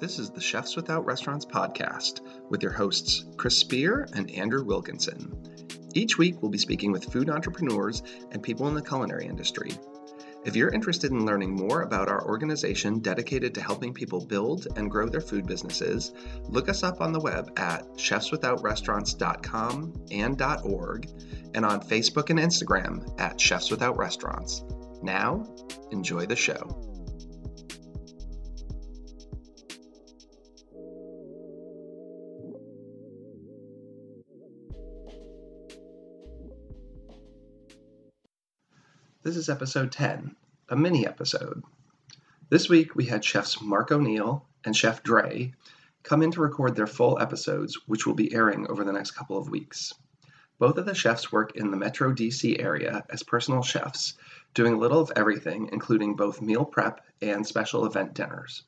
This is the Chefs Without Restaurants podcast with your hosts, Chris Spear and Andrew Wilkinson. Each week, we'll be speaking with food entrepreneurs and people in the culinary industry. If you're interested in learning more about our organization dedicated to helping people build and grow their food businesses, look us up on the web at chefswithoutrestaurants.com and .org and on Facebook and Instagram at Chefs Without Restaurants. Now, enjoy the show. This is episode 10, a mini episode. This week we had chefs Mark O'Neill and Chef Dre come in to record their full episodes, which will be airing over the next couple of weeks. Both of the chefs work in the Metro DC area as personal chefs, doing a little of everything, including both meal prep and special event dinners.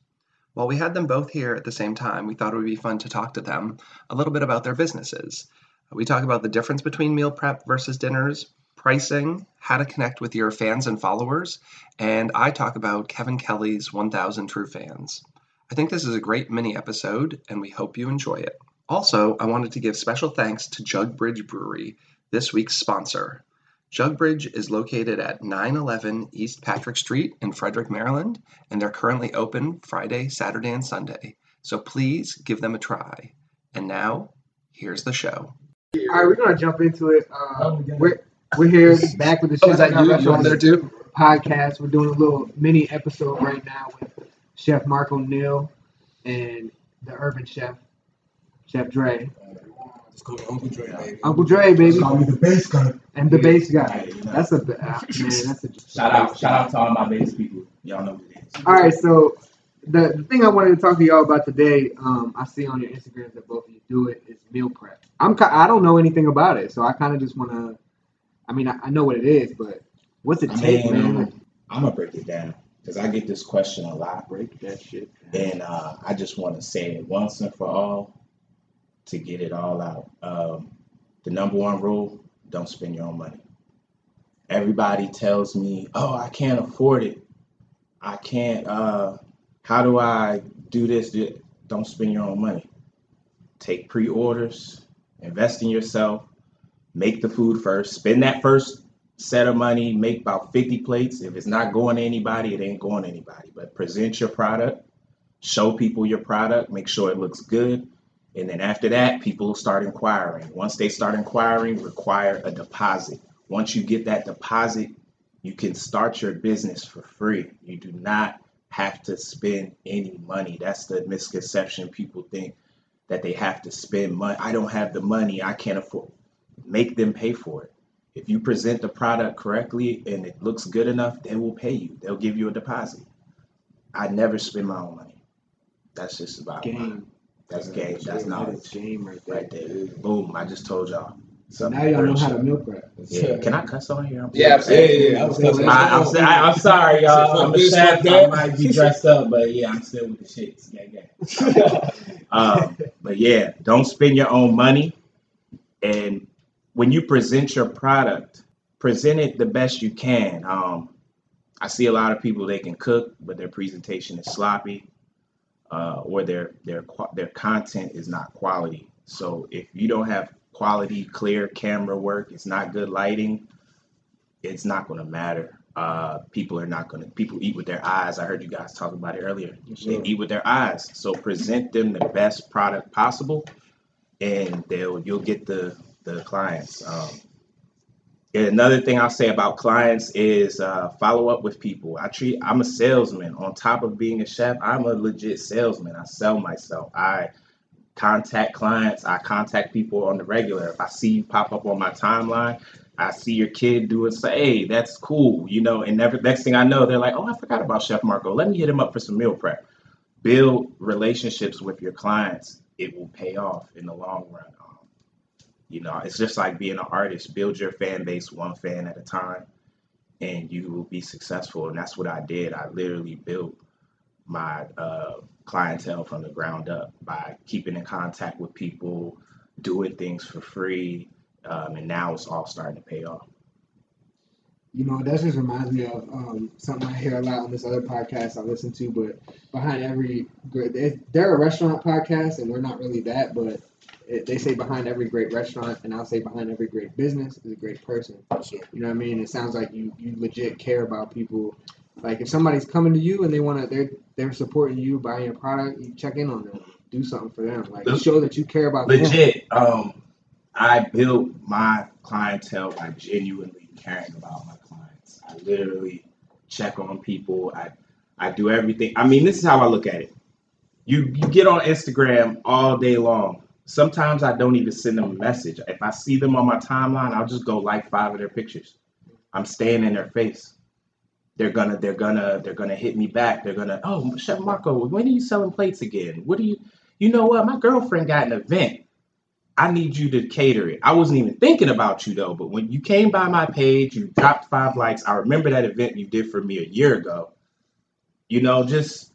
While we had them both here at the same time, we thought it would be fun to talk to them a little bit about their businesses. We talk about the difference between meal prep versus dinners, pricing, how to connect with your fans and followers, and I talk about Kevin Kelly's 1000 True Fans. I think this is a great mini episode, and we hope you enjoy it. Also, I wanted to give special thanks to Jugbridge Brewery, this week's sponsor. Jugbridge is located at 911 East Patrick Street in Frederick, Maryland, and they're currently open Friday, Saturday, and Sunday. So please give them a try. And now, here's the show. All right, we're gonna jump into it. Uh, we're we're here back with the Oh, Chef is that you? You on there too? podcast. We're doing a little mini episode right now with Chef Mark O'Neill and the Urban Chef, Chef Dre, Just call me Uncle Dre, baby. Uncle Dre, baby, Call me the bass gunner. and the bass guy. Hey, you know. That's a uh, man. That's a Shout out, shout out to all my bass people. Y'all know what it is. All right, so the, the thing I wanted to talk to y'all about today, um, I see on your Instagram that both of you do it, is meal prep. I'm I don't know anything about it, so I kind of just want to. I mean, I, I know what it is, but what's it I take, mean, man? I'm gonna break it down because I get this question a lot, Break that shit. and uh, I just want to say it once and for all to get it all out. Um, the number one rule: don't spend your own money. Everybody tells me, "Oh, I can't afford it. I can't. Uh, how do I do this?" Don't spend your own money. Take pre-orders. Invest in yourself. Make the food first. Spend that first set of money. Make about 50 plates. If it's not going to anybody, it ain't going to anybody. But present your product. Show people your product. Make sure it looks good. And then after that, people start inquiring. Once they start inquiring, require a deposit. Once you get that deposit, you can start your business for free. You do not have to spend any money. That's the misconception. People think that they have to spend money. I don't have the money. I can't afford. Make them pay for it. If you present the product correctly and it looks good enough, they will pay you. They'll give you a deposit. I never spend my own money. That's just about Game. That's game. That's knowledge Game right there. right there. Boom. I just told y'all. So now y'all know how to shit. meal prep. Yeah. Can I cuss on here? I'm Yeah, sorry. absolutely. Yeah, I was cussing. I, I'm, I, I'm sorry, y'all. Fuck I'm a chef. I might be dressed up, but yeah, I'm still with the shits. Yeah, yeah. Um, but yeah, don't spend your own money. And when you present your product, present it the best you can. Um, I see a lot of people they can cook, but their presentation is sloppy, uh, or their their their content is not quality. So if you don't have quality, clear camera work, it's not good lighting, it's not going to matter. Uh, people are not going to. People eat with their eyes. I heard you guys talk about it earlier. They eat with their eyes. So present them the best product possible, and they'll you'll get the the clients. Um, another thing I'll say about clients is uh, follow up with people. I treat I'm a salesman. On top of being a chef, I'm a legit salesman. I sell myself. I contact clients. I contact people on the regular. If I see you pop up on my timeline, I see your kid do it. Say, hey, that's cool, you know. And never next thing I know, they're like, oh, I forgot about Chef Marco. Let me hit him up for some meal prep. Build relationships with your clients. It will pay off in the long run. You know, it's just like being an artist. Build your fan base one fan at a time, and you will be successful. And that's what I did. I literally built my uh, clientele from the ground up by keeping in contact with people, doing things for free, um, and now it's all starting to pay off. You know, that just reminds me of um, something I hear a lot on this other podcast I listen to. But behind every great, they're a restaurant podcast, and we're not really that. But it, they say behind every great restaurant, and I'll say behind every great business is a great person. Sure. You know what I mean? It sounds like you you legit care about people. Like if somebody's coming to you and they want to, they're they're supporting you, buying your product, you check in on them, do something for them, like show that you care about them. Legit. Um, I build my clientele by genuinely caring about my clients. I literally check on people. I I do everything. I mean, this is how I look at it. You you get on Instagram all day long. Sometimes I don't even send them a message. If I see them on my timeline, I'll just go like five of their pictures. I'm staying in their face. They're gonna they're gonna they're gonna hit me back. They're gonna oh Chef Marco, when are you selling plates again? What do you you know what? My girlfriend got an event. I need you to cater it. I wasn't even thinking about you though, but when you came by my page, you dropped five likes. I remember that event you did for me a year ago. You know, just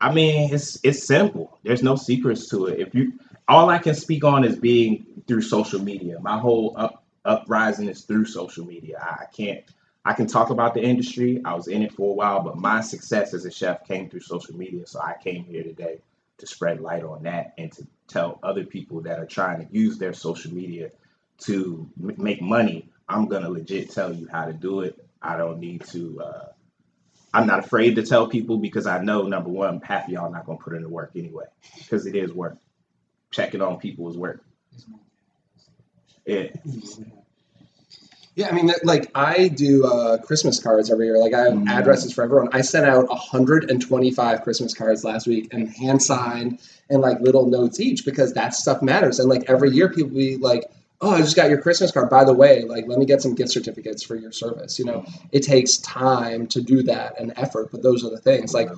I mean, it's it's simple. There's no secrets to it. If you all I can speak on is being through social media. My whole up uprising is through social media. I, I can't I can talk about the industry. I was in it for a while, but my success as a chef came through social media. So I came here today to spread light on that and to tell other people that are trying to use their social media to m- make money. I'm gonna legit tell you how to do it. I don't need to. Uh, I'm not afraid to tell people because I know number one, half of y'all not gonna put in the work anyway because it is work. Checking on people is work. Yeah. Yeah, I mean, like I do uh, Christmas cards every year. Like I have Mhm. addresses for everyone. I sent out 125 Christmas cards last week and hand signed and like little notes each because that stuff matters. And like every year, people be like, "Oh, I just got your Christmas card. By the way, like let me get some gift certificates for your service." You know, it takes time to do that and effort, but those are the things. Like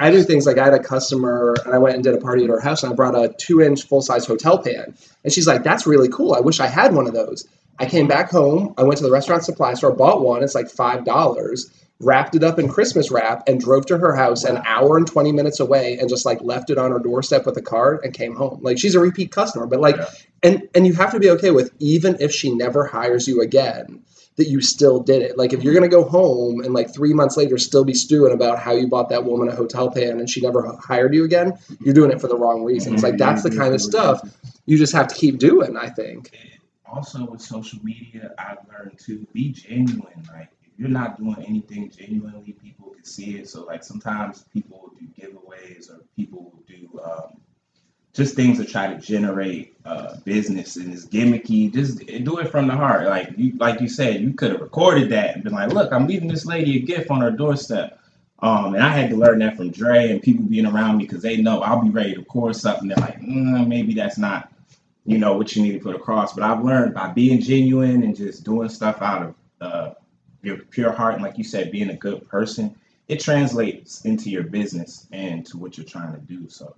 I do things like I had a customer and I went and did a party at her house and I brought a two inch full size hotel pan. And she's like, that's really cool. I wish I had one of those. I came back home. I went to the restaurant supply store, bought one. It's like $5, wrapped it up in Christmas wrap, and drove to her house an hour and 20 minutes away and just like left it on her doorstep with a card and came home. Like she's a repeat customer, but like, Yeah. and, and you have to be okay with even if she never hires you again, that you still did it. Like if you're mm-hmm. gonna go home and like three months later still be stewing about how you bought that woman a hotel pan and she never hired you again, you're doing it for the wrong reasons. Like that's the mm-hmm. kind of stuff you just have to keep doing. I think. Also with social media, I've learned to be genuine. Like if you're not doing anything genuinely, people can see it. So like sometimes people will do giveaways or people will do um, just things to try to generate uh, business and it's gimmicky. Just do it from the heart. Like you, like you said, you could have recorded that and been like, "Look, I'm leaving this lady a gift on her doorstep." Um, and I had to learn that from Dre and people being around me because they know I'll be ready to record something. They're like, mm, maybe that's not, you know, what you need to put across. But I've learned by being genuine and just doing stuff out of uh, your pure heart and, like you said, being a good person, it translates into your business and to what you're trying to do. So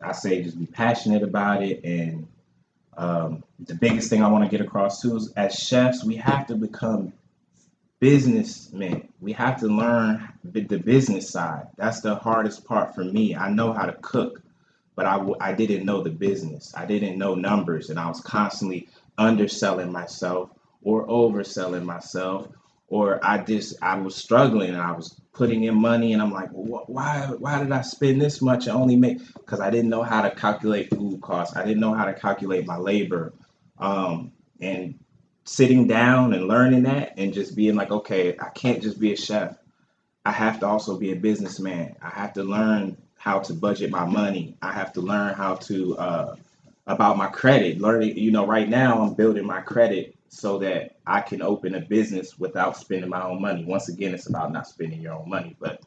I say just be passionate about it. And um, the biggest thing I want to get across too is as chefs, we have to become businessmen. We have to learn the the business side. That's the hardest part for me. I know how to cook, but I, w- I didn't know the business. I didn't know numbers, and I was constantly underselling myself or overselling myself, or I just I was struggling and I was putting in money, and I'm like, why why did I spend this much and only make? Because I didn't know how to calculate food costs. I didn't know how to calculate my labor, um, and sitting down and learning that and just being like, okay, I can't just be a chef. I have to also be a businessman. I have to learn how to budget my money. I have to learn how to uh, about my credit. Learning, you know, right now I'm building my credit so that I can open a business without spending my own money. Once again, it's about not spending your own money, but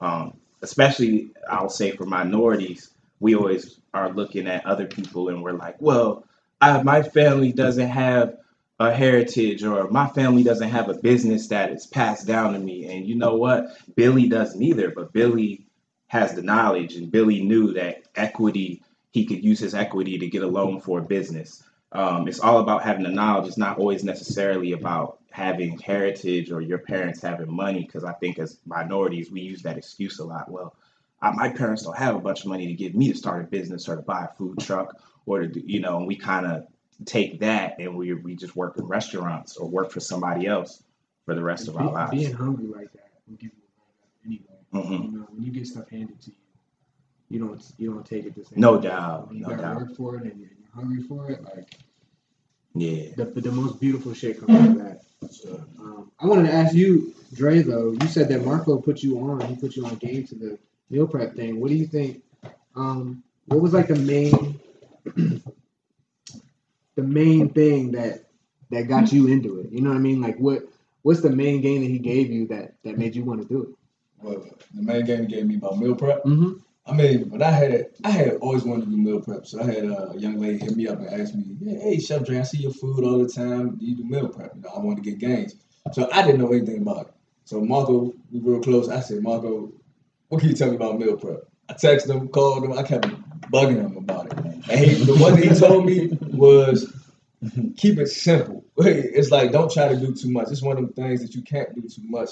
um, especially I'll say for minorities, we always are looking at other people and we're like, well, I, my family doesn't have a heritage or my family doesn't have a business that is passed down to me. And you know what? Billy doesn't either, but Billy has the knowledge and Billy knew that equity, he could use his equity to get a loan for a business. Um, it's all about having the knowledge. It's not always necessarily about having heritage or your parents having money. Because I think as minorities, we use that excuse a lot. Well, uh, my parents don't have a bunch of money to give me to start a business or to buy a food truck or to, do, you know, and we kind of take that and we we just work in restaurants or work for somebody else. for the rest of Be- our lives. Being hungry like that will give you a leg up anyway. Mhm. You know, when you get stuff handed to you, you don't you don't take it the same. No way. doubt, When you no gotta doubt. work for it and you're, hungry for it, like Yeah. the the most beautiful shit comes out of that. Um, I wanted to ask you, Dre. Though you said that Marco put you on, he put you on game to the meal prep thing. What do you think? Um, what was like the main, the main thing that that got you into it? You know what I mean? Like what? What's the main game that he gave you that that made you want to do it? The main game he gave me about meal prep. Mm-hmm. I mean, but I had I had always wanted to do meal prep. So I had a young lady hit me up and ask me, "Yeah, hey Chef Dre, I see your food all the time. Do you do meal prep? You know, I want to get gains. So I didn't know anything about it. So Marco, we were real close. I said, Marco, what can you tell me about meal prep? I texted him, called him, I kept bugging him about it. And he, the one thing he told me was keep it simple. It's like don't try to do too much. It's one of the things that you can't do too much.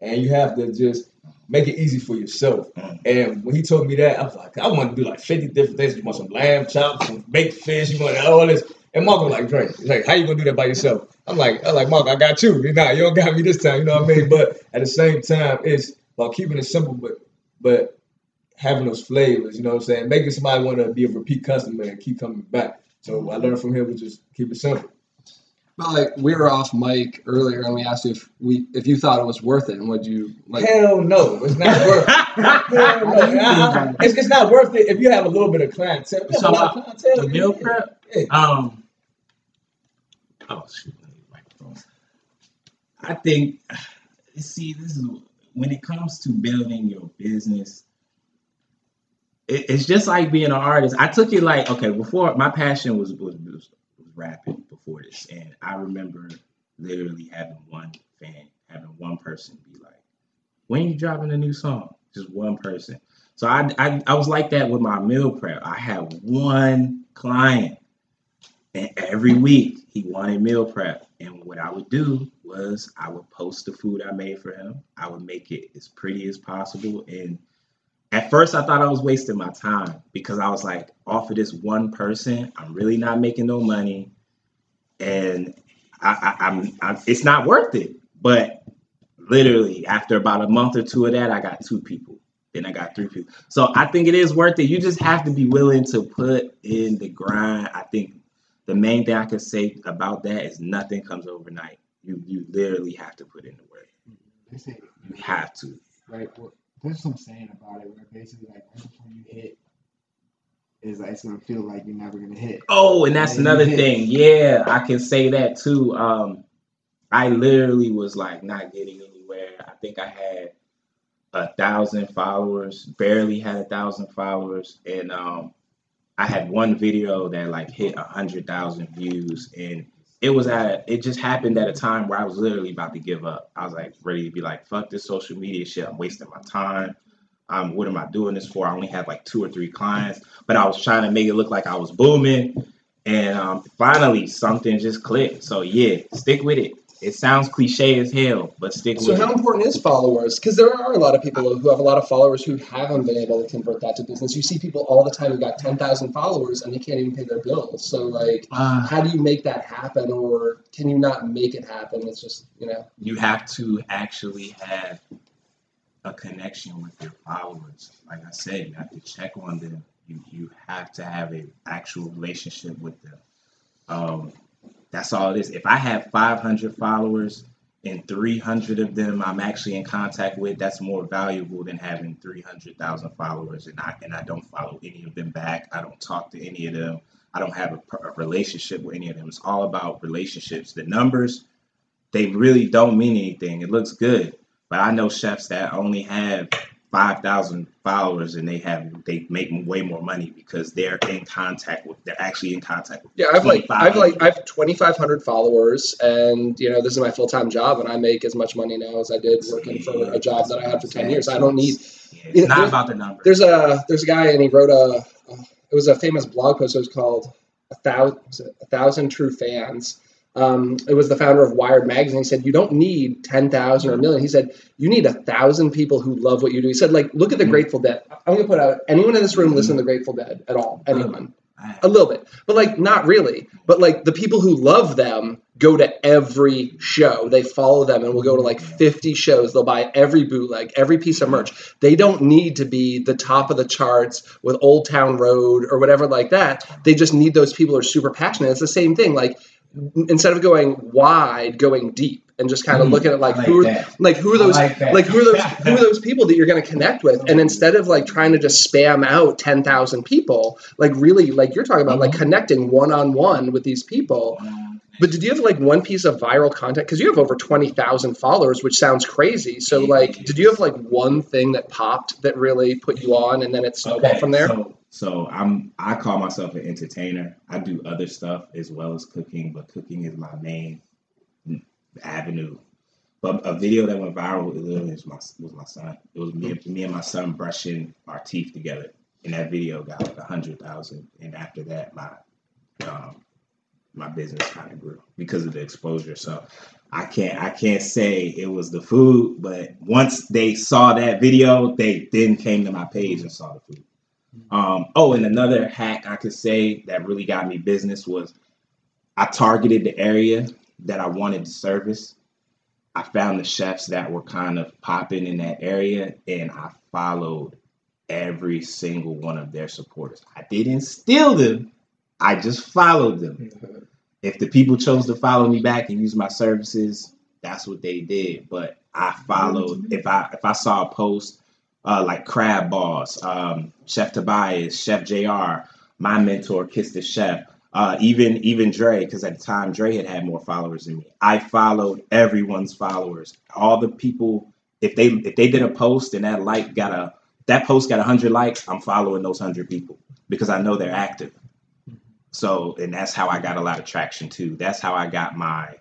And you have to just make it easy for yourself. And when he told me that, I was like, I want to do like 50 different things. You want some lamb chops, some baked fish, you want all this. And was like, Dre, he's like, how you gonna do that by yourself? I'm like, I'm like, Mark, I got you. You know, you don't got me this time, you know what I mean? But at the same time, it's about keeping it simple, but but having those flavors, you know what I'm saying? Making somebody want to be a repeat customer and keep coming back. So I learned from him was just keep it simple. But like we were off mic earlier, and we asked you if we if you thought it was worth it, and would you like? Hell no, it's not worth Hell no. I- I- It's, it's not worth it if you have a little bit of clientele. So, a lot clientele. the meal prep? Yeah. Um. Oh shoot! let microphone. I think. See, this is when it comes to building your business. It, it's just like being an artist. I took it like okay. Before my passion was was, was was rapping before this, and I remember literally having one fan, having one person be like, "When you dropping a new song?" Just one person. So I, I I was like that with my meal prep. I had one client, and every week he wanted meal prep. And what I would do was I would post the food I made for him. I would make it as pretty as possible. And at first I thought I was wasting my time because I was like, off of this one person, I'm really not making no money, and I, I, I'm, I'm it's not worth it. But literally after about a month or two of that, I got two people. Then I got three people. So I think it is worth it. You just have to be willing to put in the grind. I think the main thing I can say about that is nothing comes overnight. You you literally have to put in the work. You have to. like what there's some saying about it where basically like right before you hit is like it's gonna feel like you're never gonna hit. Oh, and that's Yeah, another thing. Yeah, I can say that too. Um, I literally was like not getting anywhere. I think I had a thousand followers, barely had a thousand followers, and um, I had one video that like hit a hundred thousand views, and it was at it just happened at a time where I was literally about to give up. I was like ready to be like, fuck this social media shit. I'm wasting my time. Um, what am I doing this for? I only had like two or three clients, but I was trying to make it look like I was booming. And um, finally, something just clicked. So yeah, stick with it. It sounds cliche as hell, but stick So with it. So how important is followers? Because there are a lot of people who have a lot of followers who haven't been able to convert that to business. You see people all the time who got ten thousand followers and they can't even pay their bills. So like, Uh, how do you make that happen, or can you not make it happen? It's just you know. you have to actually have a connection with your followers. Like I said, you have to check on them. You you have to have an actual relationship with them. Um, that's all it is. If I have 500 followers and 300 of them I'm actually in contact with, that's more valuable than having 300,000 followers and I and I don't follow any of them back. I don't talk to any of them. I don't have a, a relationship with any of them. It's all about relationships. The numbers, they really don't mean anything. It looks good, but I know chefs that only have 5,000 followers and they have they make way more money because they're in contact with they're actually in contact with Yeah, I've like I've like 2,500. I have twenty five hundred followers, and you know this is my full time job, and I make as much money now as I did working for a job that I had for ten years. I don't need. Yeah, you it's know, not about the numbers. There's a there's a guy, and he wrote a. It was a famous blog post. It was called a thousand a thousand true fans. Um, it was the founder of Wired magazine. He said you don't need ten thousand or a million. He said you need a thousand people who love what you do. He said like look at the Mhm. Grateful Dead. I'm gonna put out anyone in this room listen to the Grateful Dead at all. Anyone. I, A little bit, but like not really. But like the people who love them go to every show. They follow them and will go to like 50 shows. They'll buy every bootleg, every piece of merch. They don't need to be the top of the charts with Old Town Road or whatever like that. They just need those people who are super passionate. It's the same thing. Like instead of going wide, going deep and just kind of Mm, looking at like, like who that. like who are those like like who are those who are those people that you're going to connect with and instead of like trying to just spam out 10,000 people like really like you're talking about like Mhm. connecting one-on-one with these people but did you have like one piece of viral content because you have over 20,000 followers which sounds crazy so like did you have like one thing that popped that really put you on and then it snowballed Okay, from there So, so I'm I call myself an entertainer. I do other stuff as well as cooking, but cooking is my main avenue. But a video that went viral literally was my was my son. It was me, me and my son brushing our teeth together, and that video got like a hundred thousand. And after that, my um, my business kind of grew because of the exposure. So I can't I can't say it was the food, but once they saw that video, they then came to my page and saw the food. Um, oh, and another hack I could say that really got me business was I targeted the area that I wanted to service. I found the chefs that were kind of popping in that area, and I followed every single one of their supporters. I didn't steal them, I just followed them. If the people chose to follow me back and use my services, that's what they did. But I followed. If I if I saw a post uh, like Crab Boss, um, Chef Tobias, Chef Jr., my mentor, Kiss the Chef, uh, even even Dre, because at the time Dre had had more followers than me. I followed everyone's followers. All the people, if they if they did a post and that like got a that post got hundred likes, I'm following those hundred people because I know they're active. So, and that's how I got a lot of traction too. That's how I got my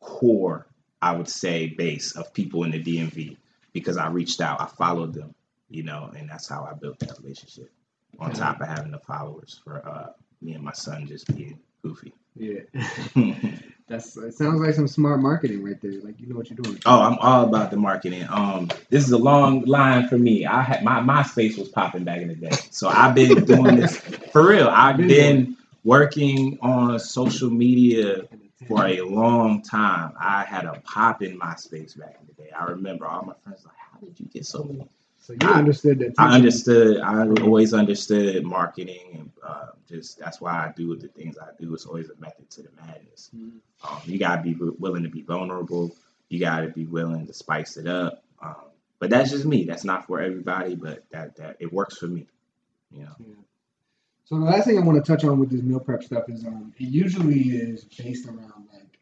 core, I would say, base of people in the DMV because I reached out, I followed them, you know, and that's how I built that relationship. On top of having the followers for uh, me and my son just being goofy. Yeah, that's. It sounds like some smart marketing right there. Like you know what you're doing. Oh, I'm all about the marketing. Um, this is a long line for me. I had my MySpace was popping back in the day, so I've been doing this for real. I've been working on social media for a long time. I had a pop in MySpace back in the day. I remember all my friends like, "How did you get so many?" So you I- understood that. I understood. I always understood marketing, and uh, just that's why I do the things I do. It's always a method to the madness. Mhm. Um, you gotta be willing to be vulnerable. You gotta be willing to spice it up. Um, but that's just me. That's not for everybody, but that that it works for me. You know. So the last thing I want to touch on with this meal prep stuff is um, it usually is based around like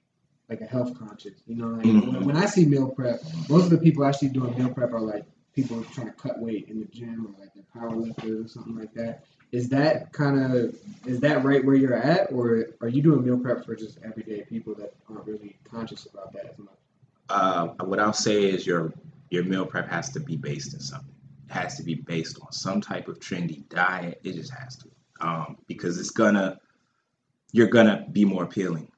like a health conscious. You know, like Mhm. when, when I see meal prep, most of the people actually doing meal prep are like people trying to cut weight in the gym or like they're power lifters or something like that. Is that kind of is that right where you're at, or are you doing meal prep for just everyday people that aren't really conscious about that as much? uh, what I'll say is your your meal prep has to be based in something. It has to be based on some type of trendy diet. It just has to, um, because it's gonna you're gonna be more appealing.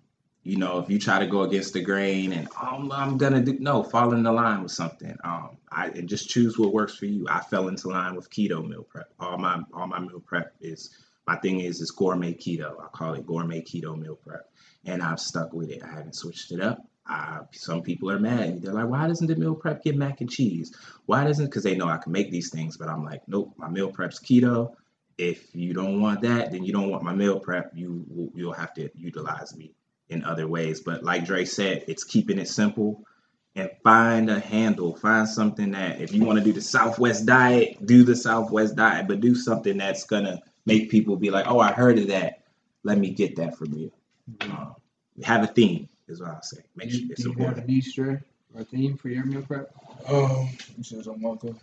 You know, if you try to go against the grain and oh, I'm gonna do no, fall in the line with something. Um, I and just choose what works for you. I fell into line with keto meal prep. All my all my meal prep is my thing is is gourmet keto. I call it gourmet keto meal prep, and I've stuck with it. I haven't switched it up. Uh, some people are mad. They're like, why doesn't the meal prep get mac and cheese? Why doesn't? Because they know I can make these things, but I'm like, nope, my meal prep's keto. If you don't want that, then you don't want my meal prep. You will- you'll have to utilize me in other ways. But like Dre said, it's keeping it simple and find a handle. Find something that if you want to do the Southwest diet, do the Southwest diet, but do something that's gonna make people be like, oh, I heard of that. Let me get that from you. Um, have a theme is what I'll say. Make Do sure you, it's do you have a niche Dre, or theme for your meal prep? Um, since I'm Marco.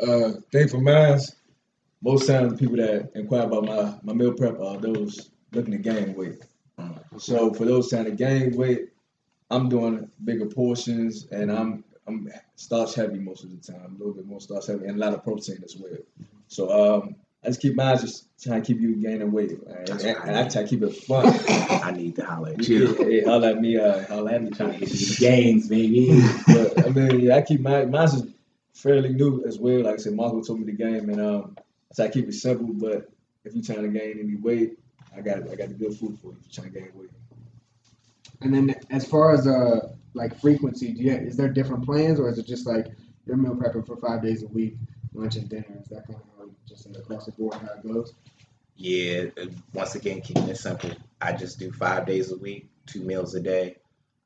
Uh, thing for mine, most times the people that inquire about my, my meal prep are those looking to gain weight. So for those trying to gain weight, I'm doing bigger portions and I'm I'm starch heavy most of the time, a little bit more starch heavy and a lot of protein as well. So um, I just keep mine just trying to keep you gaining weight, and, and, I and I try to keep it fun. I need to holler at Yeah, you. hey, holla at me, uh, holla at me, Trying to get these gains, baby. but I mean, yeah, I keep my mine's is fairly new as well. Like I said, Marco told me the game, and um, so I keep it simple. But if you're trying to gain any weight, I I got I got the good food for you. Trying to gain weight. And then as far as uh like frequency, do you is there different plans or is it just like you're meal prepping for five days a week, lunch and dinner? Is that kind of how just across the board how it goes? Yeah, uh, once again, keeping it simple. I just do five days a week, two meals a day.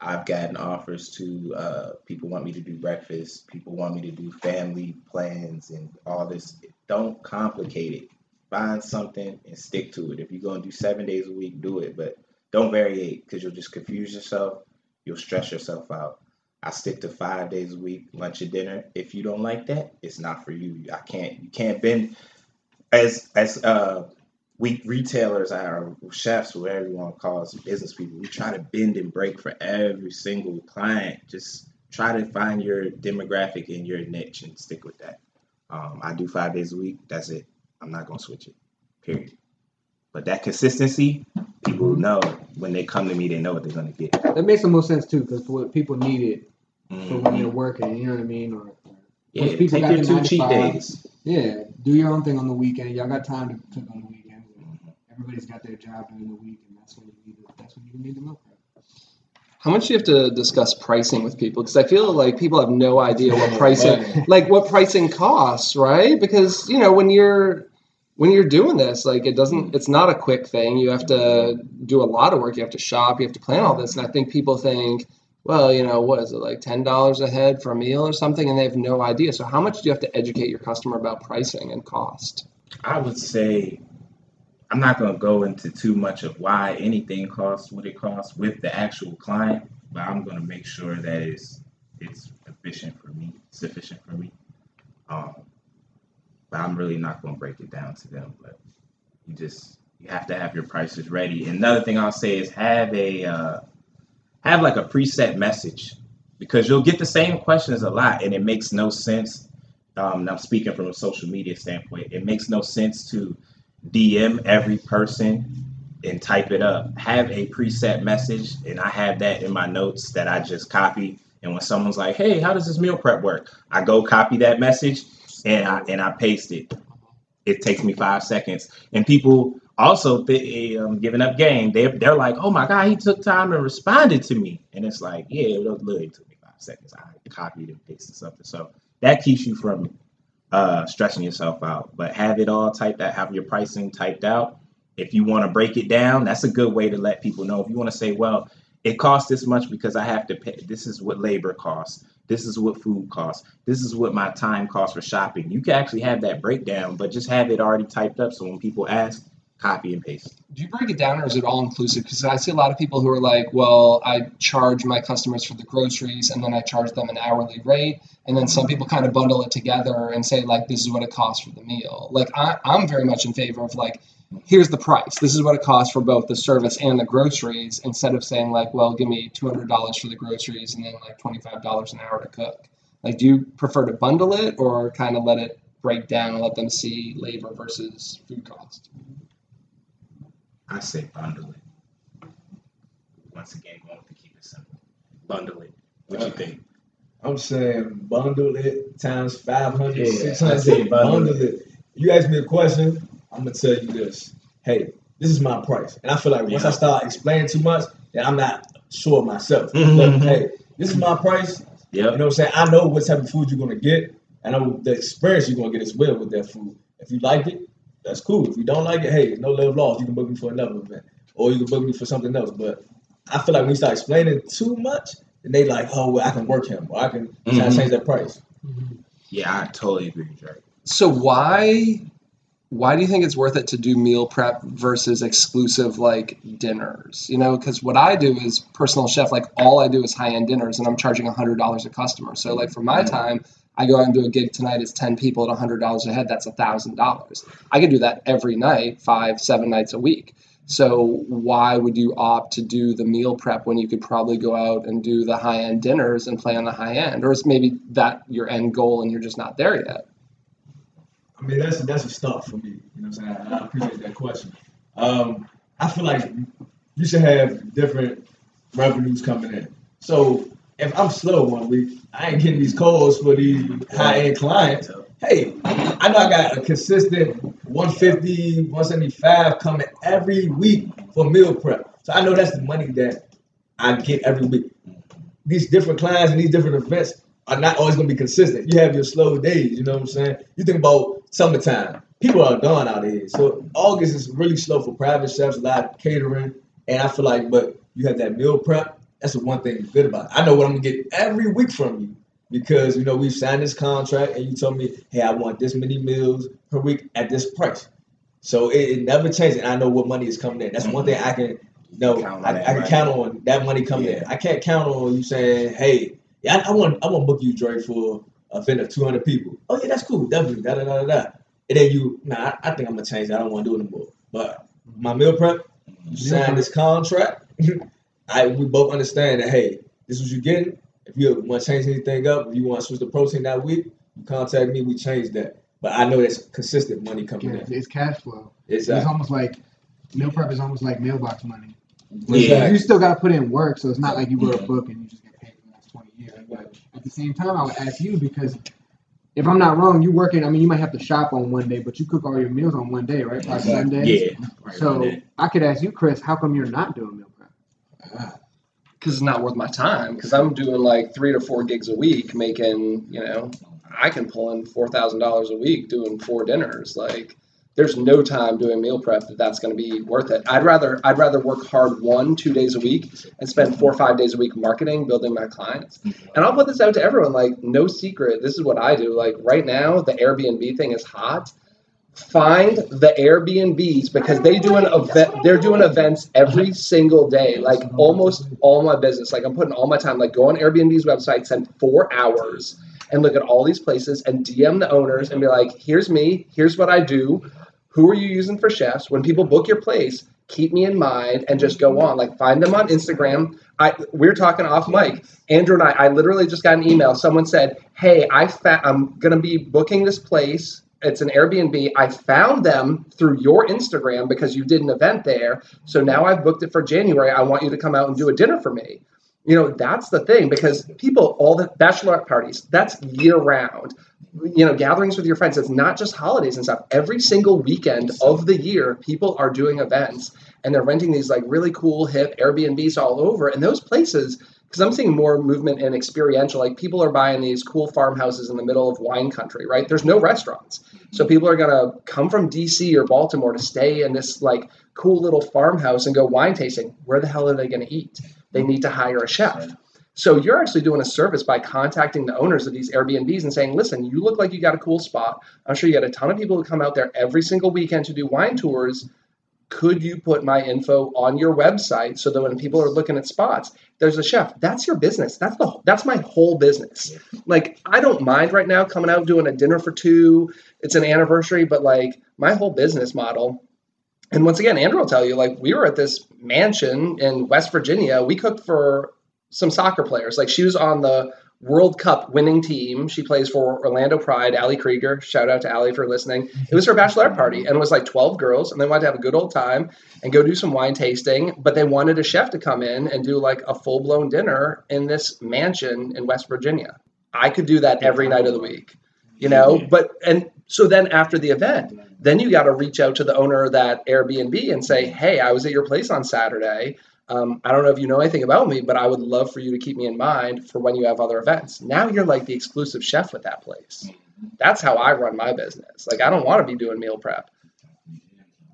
I've gotten offers to uh, people want me to do breakfast, people want me to do family plans and all this. Don't complicate it. Find something and stick to it. If you're going to do seven days a week, do it, but don't variate because you'll just confuse yourself. You'll stress yourself out. I stick to five days a week, lunch and dinner. If you don't like that, it's not for you. I can't. You can't bend as as uh we retailers are chefs, whatever you want to call us, business people. We try to bend and break for every single client. Just try to find your demographic and your niche and stick with that. Um, I do five days a week. That's it. I'm not gonna switch it. Period. But that consistency, people know when they come to me, they know what they're gonna get. That makes the most sense too, because what people need it for when Mhm. you're working. You know what I mean? Or, or Yeah, people take got your two cheat days. yeah, do your own thing on the weekend. Y'all got time to cook on the weekends. Mhm. Everybody's got their job during the week, and that's when you need. The, that's when you need the prep. How much do you have to discuss pricing with people? Because I feel like people have no idea what pricing, like what pricing costs, right? Because you know when you're when you're doing this, like it doesn't, it's not a quick thing. You have to do a lot of work. You have to shop. You have to plan all this. And I think people think, well, you know, what is it like ten dollars a head for a meal or something, and they have no idea. So how much do you have to educate your customer about pricing and cost? I would say I'm not going to go into too much of why anything costs what it costs with the actual client, but I'm going to make sure that it's it's efficient for me, sufficient for me. Um, but I'm really not going to break it down to them. But you just you have to have your prices ready. Another thing I'll say is have a uh, have like a preset message because you'll get the same questions a lot, and it makes no sense um, and I'm speaking from a social media standpoint, it makes no sense to DM every person and type it up. Have a preset message, and I have that in my notes that I just copy. And when someone's like, "Hey, how does this meal prep work?" I go copy that message and I and I paste it. It takes me five seconds, and people also th- um, giving up game. They they're like, "Oh my god, he took time and responded to me," and it's like, "Yeah, it literally took me five seconds. I copied and pasted something." So that keeps you from uh, stressing yourself out. But have it all typed out, have your pricing typed out. If you want to break it down, that's a good way to let people know. If you want to say, well, it costs this much because I have to pay, this is what labor costs, this is what food costs, this is what my time costs for shopping. You can actually have that breakdown, but just have it already typed up so when people ask, copy and paste. Do you break it down or is it all inclusive? Because I see a lot of people who are like, well, I charge my customers for the groceries and then I charge them an hourly rate. And then some people kind of bundle it together and say, like, this is what it costs for the meal. Like, I, I'm very much in favor of, like, here's the price. This is what it costs for both the service and the groceries instead of saying, like, well, give me $200 for the groceries and then like $25 an hour to cook. Like, do you prefer to bundle it or kind of let it break down and let them see labor versus food cost? I say bundle it. Once again, going to keep it simple. Bundle it. What you think? I'm saying bundle it times 500, Yeah, 600. I say bundle bundle it. You ask me a question, I'm gonna tell you this. Hey, this is my price, and I feel like once I start explaining too much, then I'm not sure of myself. Mhm. Look, hey, this is my price. You know what I'm saying? I know what type of food you're gonna get. And I know the experience you're gonna get as well with that food. If you like it, that's cool. If you don't like it, hey, no love lost. You can book me for another event, or you can book me for something else. But I feel like when you start explaining too much, then they like, oh, well, I can work him, or I can try Mhm. to change that price. Yeah, I totally agree with Drake. So why why do you think it's worth it to do meal prep versus exclusive like dinners? You know, because what I do is personal chef. Like all I do is high end dinners, and I'm charging hundred dollars a customer. So like for my time, I go out and do a gig tonight. It's ten people at hundred dollars a head. That's thousand dollars. I could do that every night, five seven nights a week. So why would you opt to do the meal prep when you could probably go out and do the high end dinners and play on the high end? Or is maybe that your end goal and you're just not there yet? I mean, that's that's a start for me. You know what I'm saying? I appreciate that question. Um, I feel like you should have different revenues coming in. So if I'm slow one week, I ain't getting these calls for these high end clients. hey, I know I got a consistent 150, 175 coming every week for meal prep. So I know that's the money that I get every week. These different clients and these different events are not always gonna be consistent. You have your slow days, you know what I'm saying? You think about summertime, people are gone out of here. So August is really slow for private chefs, a lot of catering, and I feel like, but you have that meal prep. That's the one thing good about it. I know what I'm gonna get every week from you because you know we've signed this contract and you told me, hey, I want this many meals per week at this price. So it, it never changes, and I know what money is coming in. That's one thing I can know. Count I, I can right. count on that money coming in. I can't count on you saying, hey, yeah, I, I want I want to book you, Dre, for a event of 200 people. Oh yeah, that's cool, definitely. Da da da da. And then you, nah, I, I think I'm gonna change. that. I don't want to do it anymore. But my meal prep, you sign this contract. I we both understand that hey, this is what you're getting. If you want to change anything up, if you want to switch the protein that week, you contact me. We change that. But I know that's consistent money coming Yeah, in. it's cash flow. It's It's uh, almost like meal prep is almost like mailbox money. Yeah. You still got to put in work, so it's not like you wrote a book and you just get paid for the next 20 years. But at the same time, I would ask you because if I'm not wrong, you working. I mean, you might have to shop on one day, but you cook all your meals on one day, right? Probably Exactly. Sundays. Yeah. Right, So right. I could ask you, Chris, how come you're not doing meal prep? Because it's not worth my time. Because I'm doing like three to four gigs a week, making you know, I can pull in four thousand dollars a week doing four dinners. Like, there's no time doing meal prep that that's going to be worth it. I'd rather I'd rather work hard one two days a week and spend four or five days a week marketing, building my clients. And I'll put this out to everyone. Like, no secret. This is what I do. Like right now, the Airbnb thing is hot. Find the Airbnbs because they do an event. They're doing events every single day. Like almost all my business. Like I'm putting all my time. Like go on Airbnb's website, spend four hours, and look at all these places and DM the owners and be like, "Here's me. Here's what I do. Who are you using for chefs? When people book your place, keep me in mind and just go on. Like find them on Instagram. I we're talking off mic. Andrew and I. I literally just got an email. Someone said, "Hey, I fa- I'm gonna be booking this place." It's an Airbnb. I found them through your Instagram because you did an event there. So now I've booked it for January. I want you to come out and do a dinner for me. You know, that's the thing because people, all the bachelorette parties, that's year round. You know, gatherings with your friends, it's not just holidays and stuff. Every single weekend of the year, people are doing events and they're renting these like really cool, hip Airbnbs all over. And those places, because I'm seeing more movement in experiential, like people are buying these cool farmhouses in the middle of wine country, right? There's no restaurants. So mm-hmm. people are gonna come from DC or Baltimore to stay in this like cool little farmhouse and go wine tasting. Where the hell are they gonna eat? They need to hire a chef. So you're actually doing a service by contacting the owners of these Airbnbs and saying, listen, you look like you got a cool spot. I'm sure you got a ton of people who come out there every single weekend to do wine tours. Could you put my info on your website so that when people are looking at spots, there's a chef. That's your business. That's the that's my whole business. Like I don't mind right now coming out doing a dinner for two. It's an anniversary, but like my whole business model and once again, Andrew will tell you, like, we were at this mansion in West Virginia. We cooked for some soccer players. Like, she was on the World Cup winning team. She plays for Orlando Pride, Ali Krieger. Shout out to Ali for listening. It was her bachelorette party, and it was like 12 girls, and they wanted to have a good old time and go do some wine tasting. But they wanted a chef to come in and do like a full blown dinner in this mansion in West Virginia. I could do that every night of the week, you know? But, and so then after the event, then you got to reach out to the owner of that Airbnb and say, "Hey, I was at your place on Saturday. Um, I don't know if you know anything about me, but I would love for you to keep me in mind for when you have other events." Now you're like the exclusive chef with that place. That's how I run my business. Like I don't want to be doing meal prep.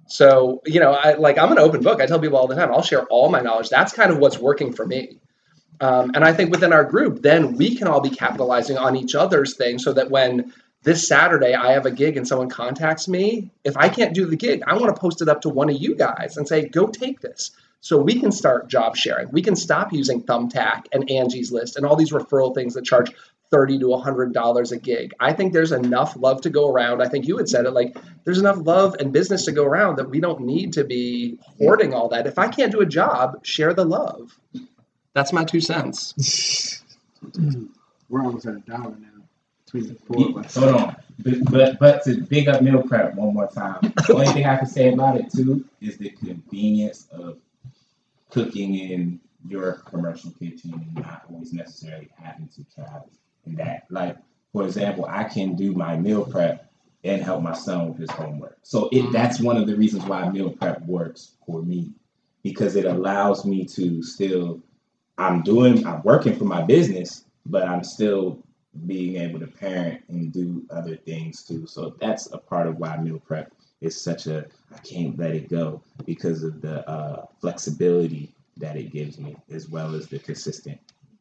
So you know, I like I'm an open book. I tell people all the time. I'll share all my knowledge. That's kind of what's working for me. Um, and I think within our group, then we can all be capitalizing on each other's things so that when this Saturday I have a gig and someone contacts me, if I can't do the gig, I want to post it up to one of you guys and say, go take this. So we can start job sharing. We can stop using Thumbtack and Angie's List and all these referral things that charge 30 to $100 a gig. I think there's enough love to go around. I think you had said it like there's enough love and business to go around that we don't need to be hoarding all that. If I can't do a job, share the love. That's my two cents. We're almost at a dollar now between the four of us. Hold on. But, but but to big up meal prep one more time. The only thing I can say about it too is the convenience of cooking in your commercial kitchen and not always necessarily having to travel. And that like for example, I can do my meal prep and help my son with his homework. So it Mhm. that's one of the reasons why meal prep works for me because it allows me to still I'm doing I'm working for my business, but I'm still being able to parent and do other things too. So that's a part of why meal prep is such a I can't let it go because of the uh, flexibility that it gives me, as well as the consistent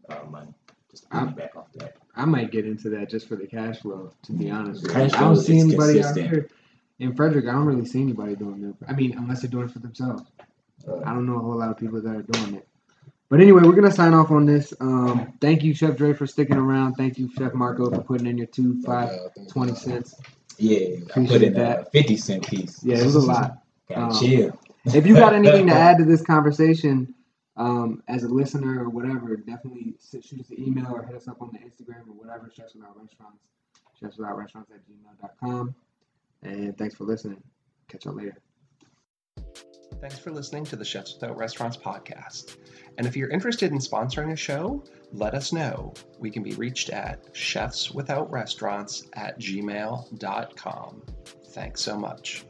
uh, money. Just I'm- back off that. I might get into that just for the cash flow. To be honest, with you. Cash I don't flow see anybody consistent. out here in Frederick. I don't really see anybody doing prep. I mean, unless they're doing it for themselves. I don't know a whole lot of people that are doing it. But anyway, we're gonna sign off on this. Um, thank you, Chef Dre, for sticking around. Thank you, Chef Marco, for putting in your two, five, twenty cents. Yeah, I put Appreciate in a that. fifty cent piece. Yeah, it was a lot. Um, chill. If you got anything to add to this conversation, um, as a listener or whatever, definitely shoot us an email or hit us up on the Instagram or whatever. Chefs Without Restaurants, Chefs Without Restaurants at gmail.com. And thanks for listening. Catch y'all later. Thanks for listening to the Chefs Without Restaurants podcast. And if you're interested in sponsoring a show, let us know. We can be reached at chefswithoutrestaurants at gmail.com. Thanks so much.